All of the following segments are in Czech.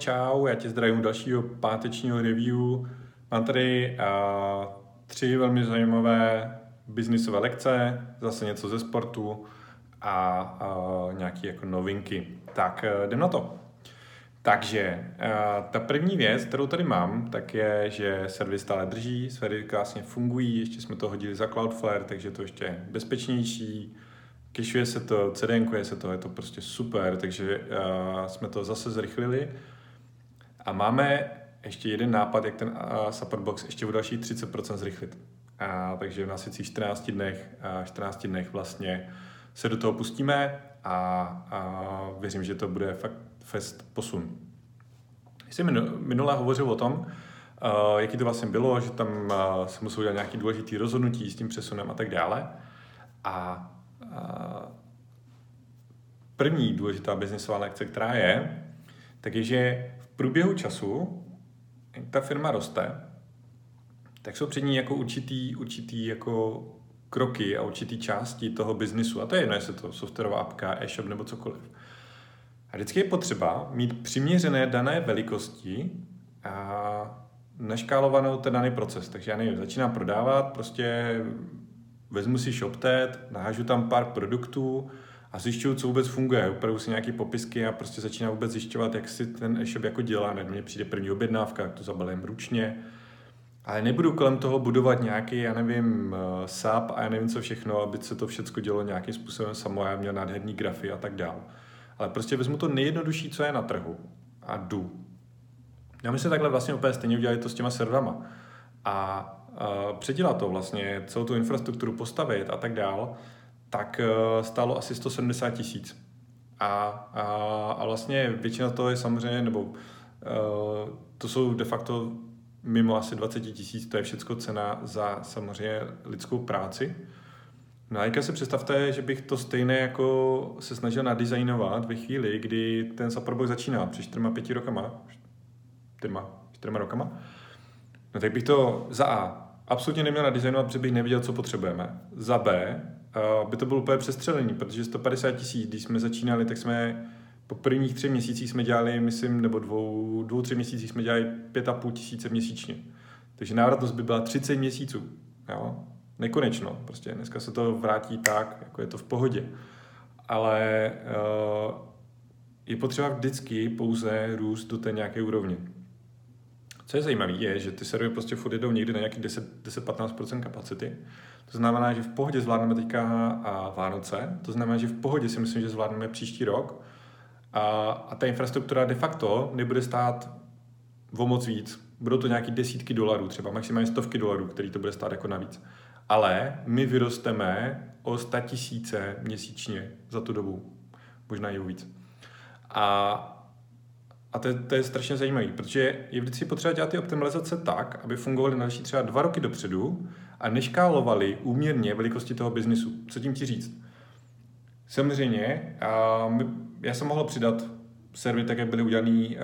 Čau, já tě zdravím u dalšího pátečního review. Mám tady uh, tři velmi zajímavé biznisové lekce, zase něco ze sportu a uh, nějaké jako novinky. Tak uh, jdem na to. Takže uh, ta první věc, kterou tady mám, tak je, že servis stále drží, servery krásně fungují, ještě jsme to hodili za Cloudflare, takže to ještě je bezpečnější, kešuje se to, CDNkuje se to, je to prostě super, takže uh, jsme to zase zrychlili. A máme ještě jeden nápad, jak ten support box ještě o další 30% zrychlit. A, takže v následujících 14 dnech, uh, 14 dnech vlastně se do toho pustíme a, a věřím, že to bude fakt fest posun. Jsem minule hovořil o tom, uh, jaký to vlastně bylo, že tam uh, se muselo dělat nějaké důležité rozhodnutí s tím přesunem a tak dále. A uh, první důležitá biznisová lekce, která je, tak je, že průběhu času, jak ta firma roste, tak jsou před ní jako určitý, určitý jako kroky a určitý části toho biznisu. A to je jedno, jestli to softwarová apka, e-shop nebo cokoliv. A vždycky je potřeba mít přiměřené dané velikosti a naškálovanou ten daný proces. Takže já nevím, začínám prodávat, prostě vezmu si ShopTet, nahážu tam pár produktů, a zjišťuju, co vůbec funguje. Upravu si nějaké popisky a prostě začínám vůbec zjišťovat, jak si ten e-shop jako dělá. Mně přijde první objednávka, jak to zabalím ručně. Ale nebudu kolem toho budovat nějaký, já nevím, eh, SAP a já nevím co všechno, aby se to všechno dělo nějakým způsobem samo, já měl nádherný grafy a tak dál. Ale prostě vezmu to nejjednodušší, co je na trhu a jdu. Já my se takhle vlastně úplně stejně udělali to s těma serverama. A, a předělat to vlastně, celou tu infrastrukturu postavit a tak dál, tak eh, stálo asi 170 tisíc. A, a, a vlastně většina toho je samozřejmě, nebo uh, to jsou de facto mimo asi 20 tisíc, to je všechno cena za samozřejmě lidskou práci. No a si představte, že bych to stejné jako se snažil nadizajnovat ve chvíli, kdy ten Supperbox začínal před 4-5 rokama, 4, 4 rokama, no tak bych to za A absolutně neměl nadizajnovat, protože bych nevěděl, co potřebujeme. Za B by to bylo úplně přestřelený, protože 150 tisíc, když jsme začínali, tak jsme po prvních tři měsících jsme dělali, myslím, nebo dvou, dvou, tři měsících jsme dělali pět a půl tisíce měsíčně. Takže návratnost by byla 30 měsíců. Jo? Nekonečno. Prostě dneska se to vrátí tak, jako je to v pohodě. Ale uh, je potřeba vždycky pouze růst do té nějaké úrovně. Co je zajímavé, je, že ty servery prostě furt jedou někdy na nějaký 10-15% kapacity. To znamená, že v pohodě zvládneme teďka a Vánoce, to znamená, že v pohodě si myslím, že zvládneme příští rok a, a ta infrastruktura de facto nebude stát o moc víc. Budou to nějaký desítky dolarů, třeba maximálně stovky dolarů, který to bude stát jako navíc. Ale my vyrosteme o 100 tisíce měsíčně za tu dobu. Možná i víc. A a to je, to je strašně zajímavé, protože je vždycky potřeba dělat ty optimalizace tak, aby fungovaly na další třeba dva roky dopředu a neškálovaly úměrně velikosti toho biznisu. Co tím ti říct? Samozřejmě, já jsem mohl přidat servery tak, jak byly udělaný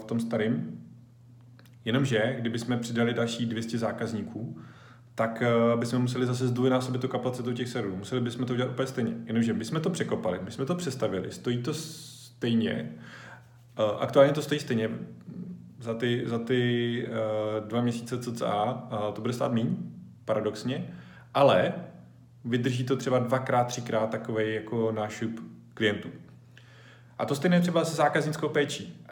v tom starém, jenomže kdyby jsme přidali další 200 zákazníků, tak bychom museli zase zdvojnásobit tu kapacitu těch serverů. Museli bychom to udělat úplně stejně. Jenomže my jsme to překopali, my jsme to přestavili, stojí to stejně, Eh, aktuálně to stojí stejně. Za ty, za ty uh, dva měsíce cca uh, to bude stát míň, paradoxně, ale vydrží to třeba dvakrát, třikrát takový jako nášup klientů. A to stejné třeba se zákaznickou péčí.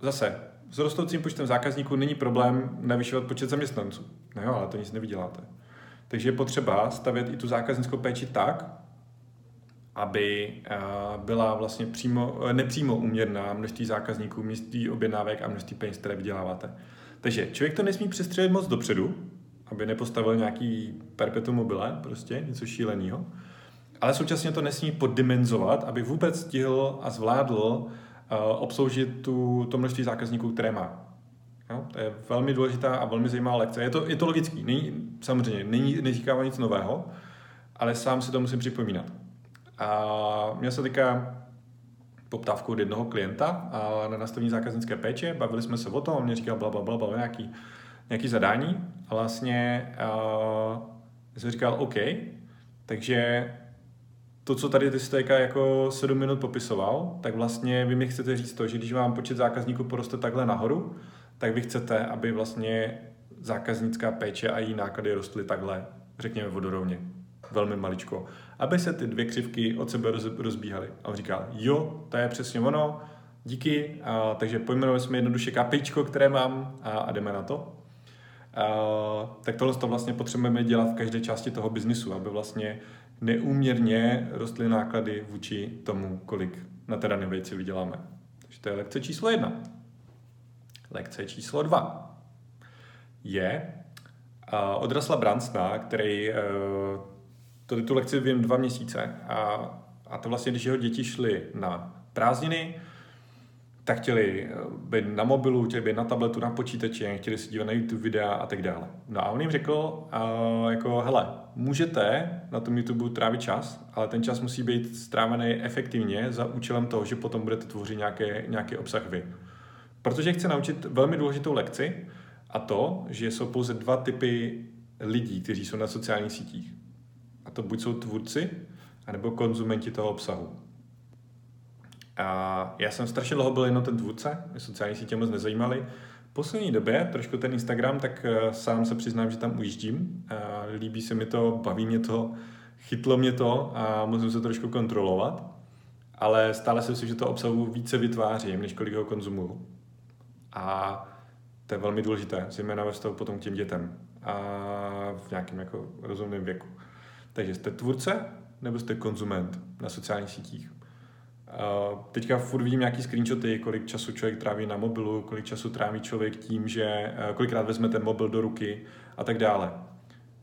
Zase, s rostoucím počtem zákazníků není problém navyšovat počet zaměstnanců. No jo, ale to nic nevyděláte. Takže je potřeba stavět i tu zákaznickou péči tak, aby eh, byla vlastně přímo, eh, nepřímo uměrná množství zákazníků, množství objednávek a množství peněz, které vyděláváte. Takže člověk to nesmí přestřelit moc dopředu, aby nepostavil nějaký perpetuum mobile, prostě něco šíleného, ale současně to nesmí poddimenzovat, aby vůbec stihl a zvládl uh, obsloužit tu, to množství zákazníků, které má. Jo? To je velmi důležitá a velmi zajímavá lekce. Je to, je to logický, není, samozřejmě, není, neříkává nic nového, ale sám si to musím připomínat. A měl se teďka poptávku od jednoho klienta a na nastavení zákaznické péče. Bavili jsme se o tom, on mě říkal bla, bla, bla, bla nějaký, nějaký zadání a vlastně uh, jsem říkal OK, takže to, co tady ty jste jako sedm minut popisoval, tak vlastně vy mi chcete říct to, že když vám počet zákazníků poroste takhle nahoru, tak vy chcete, aby vlastně zákaznická péče a její náklady rostly takhle, řekněme, vodorovně. Velmi maličko. Aby se ty dvě křivky od sebe rozbíhaly. A on říkal, jo, to je přesně ono, díky, a, takže pojmenujeme jsme jednoduše kapičko, které mám a, a jdeme na to. A, tak tohle to vlastně potřebujeme dělat v každé části toho biznisu, aby vlastně neúměrně rostly náklady vůči tomu, kolik na té dané věci vyděláme. Takže to je lekce číslo jedna. Lekce číslo dva je uh, odrasla Bransna, který uh, to, tu lekci vím dva měsíce a, a to vlastně, když jeho děti šly na prázdniny, tak chtěli být na mobilu, chtěli být na tabletu, na počítači, chtěli si dívat na YouTube videa a tak dále. No a on jim řekl, uh, jako, hele, můžete na tom YouTube trávit čas, ale ten čas musí být strávený efektivně za účelem toho, že potom budete tvořit nějaké, nějaký obsah vy. Protože chce naučit velmi důležitou lekci, a to, že jsou pouze dva typy lidí, kteří jsou na sociálních sítích. A to buď jsou tvůrci, anebo konzumenti toho obsahu. A já jsem strašně dlouho byl jenom ten tvůrce, mě sociální sítě moc nezajímaly. V poslední době trošku ten Instagram, tak eh, sám se přiznám, že tam ujíždím. A líbí se mi to, baví mě to, chytlo mě to a musím se trošku kontrolovat. Ale stále si myslím, že to obsahu více vytvářím, než kolik ho konzumuju. A to je velmi důležité, zejména ve vztahu potom k těm dětem a v nějakém jako rozumném věku. Takže jste tvůrce nebo jste konzument na sociálních sítích? Uh, teďka furt vidím nějaký screenshoty, kolik času člověk tráví na mobilu, kolik času tráví člověk tím, že uh, kolikrát vezme ten mobil do ruky a tak dále.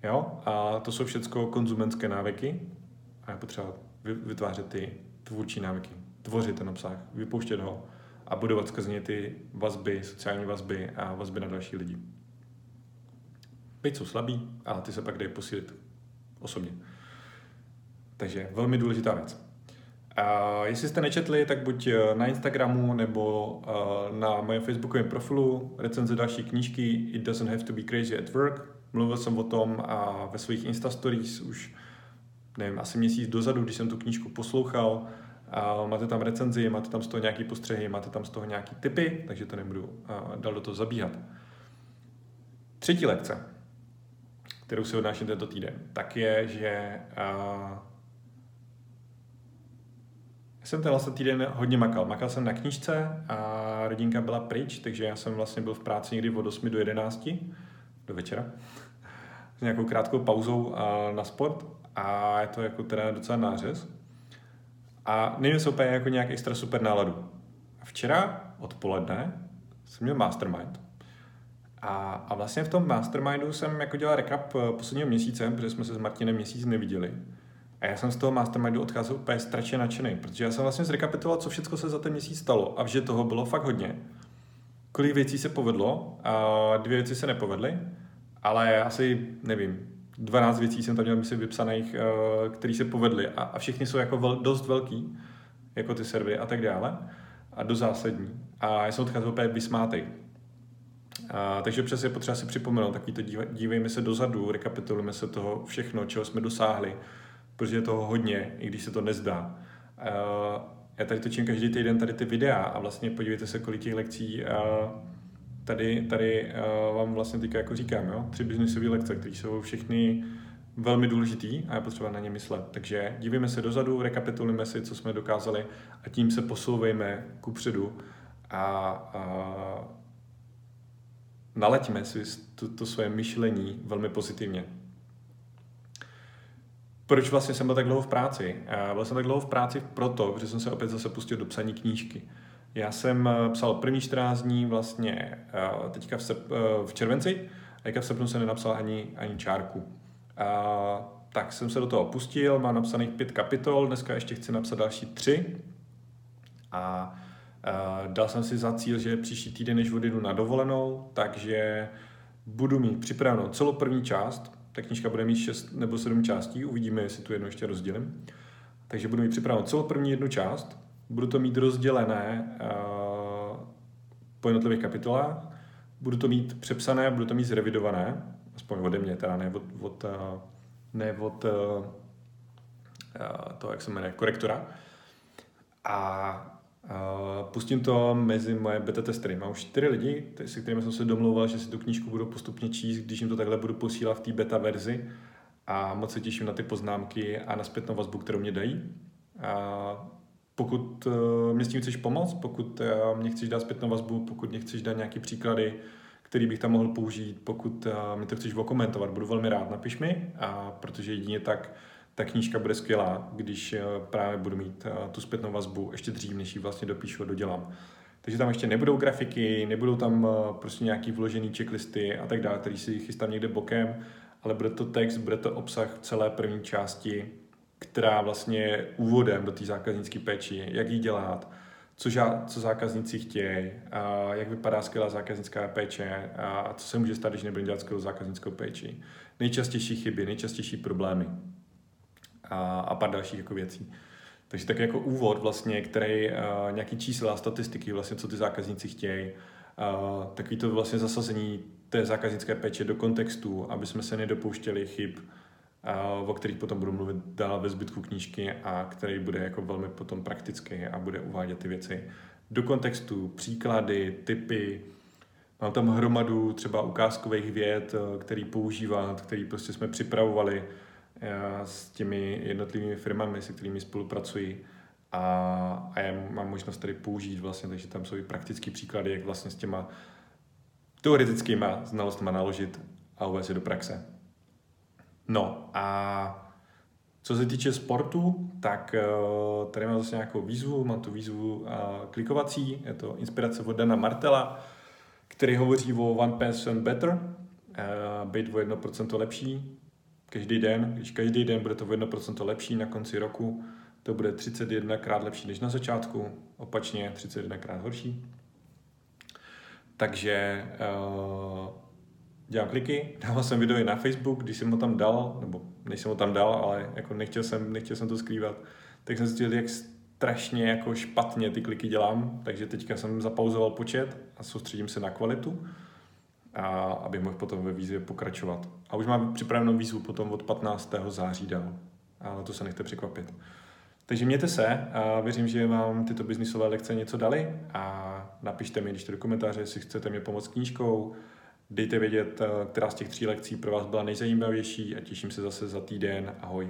Jo? A to jsou všechno konzumentské návyky a je potřeba vytvářet ty tvůrčí návyky, tvořit ten obsah, vypouštět ho a budovat skrz ně ty vazby, sociální vazby a vazby na další lidi. Byť jsou slabí, ale ty se pak dají posílit osobně. Takže velmi důležitá věc. A jestli jste nečetli, tak buď eh, na Instagramu nebo eh, na mém facebookovém profilu recenze další knížky It Doesn't Have to Be Crazy at Work. Mluvil jsem o tom a ve svých Insta Stories už nevím, asi měsíc dozadu, když jsem tu knížku poslouchal, a máte tam recenzi, máte tam z toho nějaký postřehy, máte tam z toho nějaký typy, takže to nebudu dál do toho zabíhat. Třetí lekce, kterou si odnáším tento týden, tak je, že já jsem ten vlastně týden hodně makal. Makal jsem na knížce a rodinka byla pryč, takže já jsem vlastně byl v práci někdy od 8 do 11 do večera s nějakou krátkou pauzou na sport a je to jako teda docela nářez. A nevím, se úplně jako nějak extra super náladu. Včera odpoledne jsem měl mastermind. A, a vlastně v tom mastermindu jsem jako dělal recap eh, posledního měsíce, protože jsme se s Martinem měsíc neviděli. A já jsem z toho mastermindu odcházel úplně strašně nadšený, protože já jsem vlastně zrekapituloval, co všechno se za ten měsíc stalo a že toho bylo fakt hodně. Kolik věcí se povedlo a dvě věci se nepovedly, ale asi, nevím, 12 věcí jsem tam měl myslím vypsaných, eh, které se povedly a, a všechny jsou jako vel, dost velký, jako ty servery a tak dále a do zásadní. A já jsem odcházel úplně vysmátej. A, takže přesně potřeba si připomenout, takový to dívejme se dozadu, rekapitulujeme se toho všechno, čeho jsme dosáhli, protože je toho hodně, i když se to nezdá. A, já tady točím každý týden tady ty videa a vlastně podívejte se, kolik těch lekcí a, tady, tady uh, vám vlastně teďka jako říkám, jo? tři biznisové lekce, které jsou všechny velmi důležitý a je potřeba na ně myslet. Takže dívejme se dozadu, rekapitulujeme si, co jsme dokázali a tím se posouvejme ku předu a, a naleďme si to, to své myšlení velmi pozitivně. Proč vlastně jsem byl tak dlouho v práci? Byl jsem tak dlouho v práci proto, že jsem se opět zase pustil do psaní knížky. Já jsem eh, psal první 14 dní vlastně eh, teďka v, sep, eh, v červenci, a teďka v srpnu jsem nenapsal ani, ani čárku. A, tak jsem se do toho opustil, mám napsaných pět kapitol, dneska ještě chci napsat další tři. A dal jsem si za cíl, že příští týden, než odjedu na dovolenou, takže budu mít připravenou celou první část, ta knižka bude mít 6 nebo 7 částí, uvidíme, jestli tu jednu ještě rozdělím. Takže budu mít připravenou celou první jednu část, budu to mít rozdělené uh, po jednotlivých kapitolách, budu to mít přepsané, budu to mít zrevidované, aspoň ode mě, teda ne od, od, uh, ne od uh, to, jak se jmenuje, korektora. A Uh, pustím to mezi moje beta testery. Mám už čtyři lidi, se kterými jsem se domlouval, že si tu knížku budu postupně číst, když jim to takhle budu posílat v té beta verzi. A moc se těším na ty poznámky a na zpětnou vazbu, kterou mě dají. A pokud uh, mě s tím chceš pomoct, pokud uh, mě chceš dát zpětnou vazbu, pokud mě chceš dát nějaké příklady, který bych tam mohl použít, pokud mi to chceš okomentovat, budu velmi rád, napiš mi, a protože jedině tak ta knížka bude skvělá, když eh, právě budu mít eh, tu zpětnou vazbu ještě dřív, než ji vlastně dopíšu a dodělám. Takže tam ještě nebudou grafiky, nebudou tam eh, prostě nějaký vložený checklisty a tak dále, který si chystám někde bokem, ale bude to text, bude to obsah celé první části, která vlastně je úvodem do té zákaznické péči, jak ji dělat, co, ža- co zákazníci chtějí, a jak vypadá skvělá zákaznická péče a co se může stát, když nebudeme dělat skvělou zákaznickou péči. Nejčastější chyby, nejčastější problémy a, a pár dalších jako věcí. Takže tak jako úvod vlastně, který uh, nějaký čísla statistiky, vlastně co ty zákazníci chtějí, uh, takový to vlastně zasazení té zákaznické péče do kontextu, aby jsme se nedopouštěli chyb, uh, o kterých potom budu mluvit dál ve zbytku knížky a který bude jako velmi potom praktický a bude uvádět ty věci do kontextu, příklady, typy, Mám tam hromadu třeba ukázkových věd, který používat, který prostě jsme připravovali s těmi jednotlivými firmami, se kterými spolupracuji a, a já mám možnost tady použít vlastně, takže tam jsou i praktické příklady, jak vlastně s těma teoretickýma znalostmi naložit a uvést je do praxe. No a co se týče sportu, tak eh, tady mám zase nějakou výzvu, mám tu výzvu eh, klikovací, je to inspirace od Dana Martela, který hovoří o One Percent Better, eh, být o 1% lepší, každý den, když každý den bude to o 1% lepší na konci roku, to bude 31 krát lepší než na začátku, opačně 31 krát horší. Takže uh, dělám kliky, dával jsem video i na Facebook, když jsem ho tam dal, nebo než jsem ho tam dal, ale jako nechtěl jsem, nechtěl jsem to skrývat, tak jsem zjistil, jak strašně jako špatně ty kliky dělám, takže teďka jsem zapauzoval počet a soustředím se na kvalitu a aby mohl potom ve výzvě pokračovat. A už mám připravenou výzvu potom od 15. září dál, ale to se nechte překvapit. Takže mějte se a věřím, že vám tyto biznisové lekce něco dali a napište mi, když to do komentáře, jestli chcete mě pomoct knížkou, dejte vědět, která z těch tří lekcí pro vás byla nejzajímavější a těším se zase za týden. Ahoj.